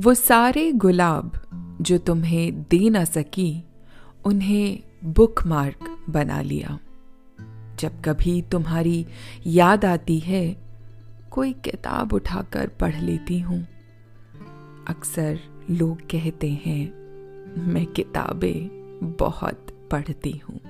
वो सारे गुलाब जो तुम्हें दे ना सकी, उन्हें बुक मार्क बना लिया। जब कभी तुम्हारी याद आती है, कोई किताब उठाकर पढ़ लेती हूँ। अक्सर लोग कहते हैं, मैं किताबें बहुत पढ़ती हूँ।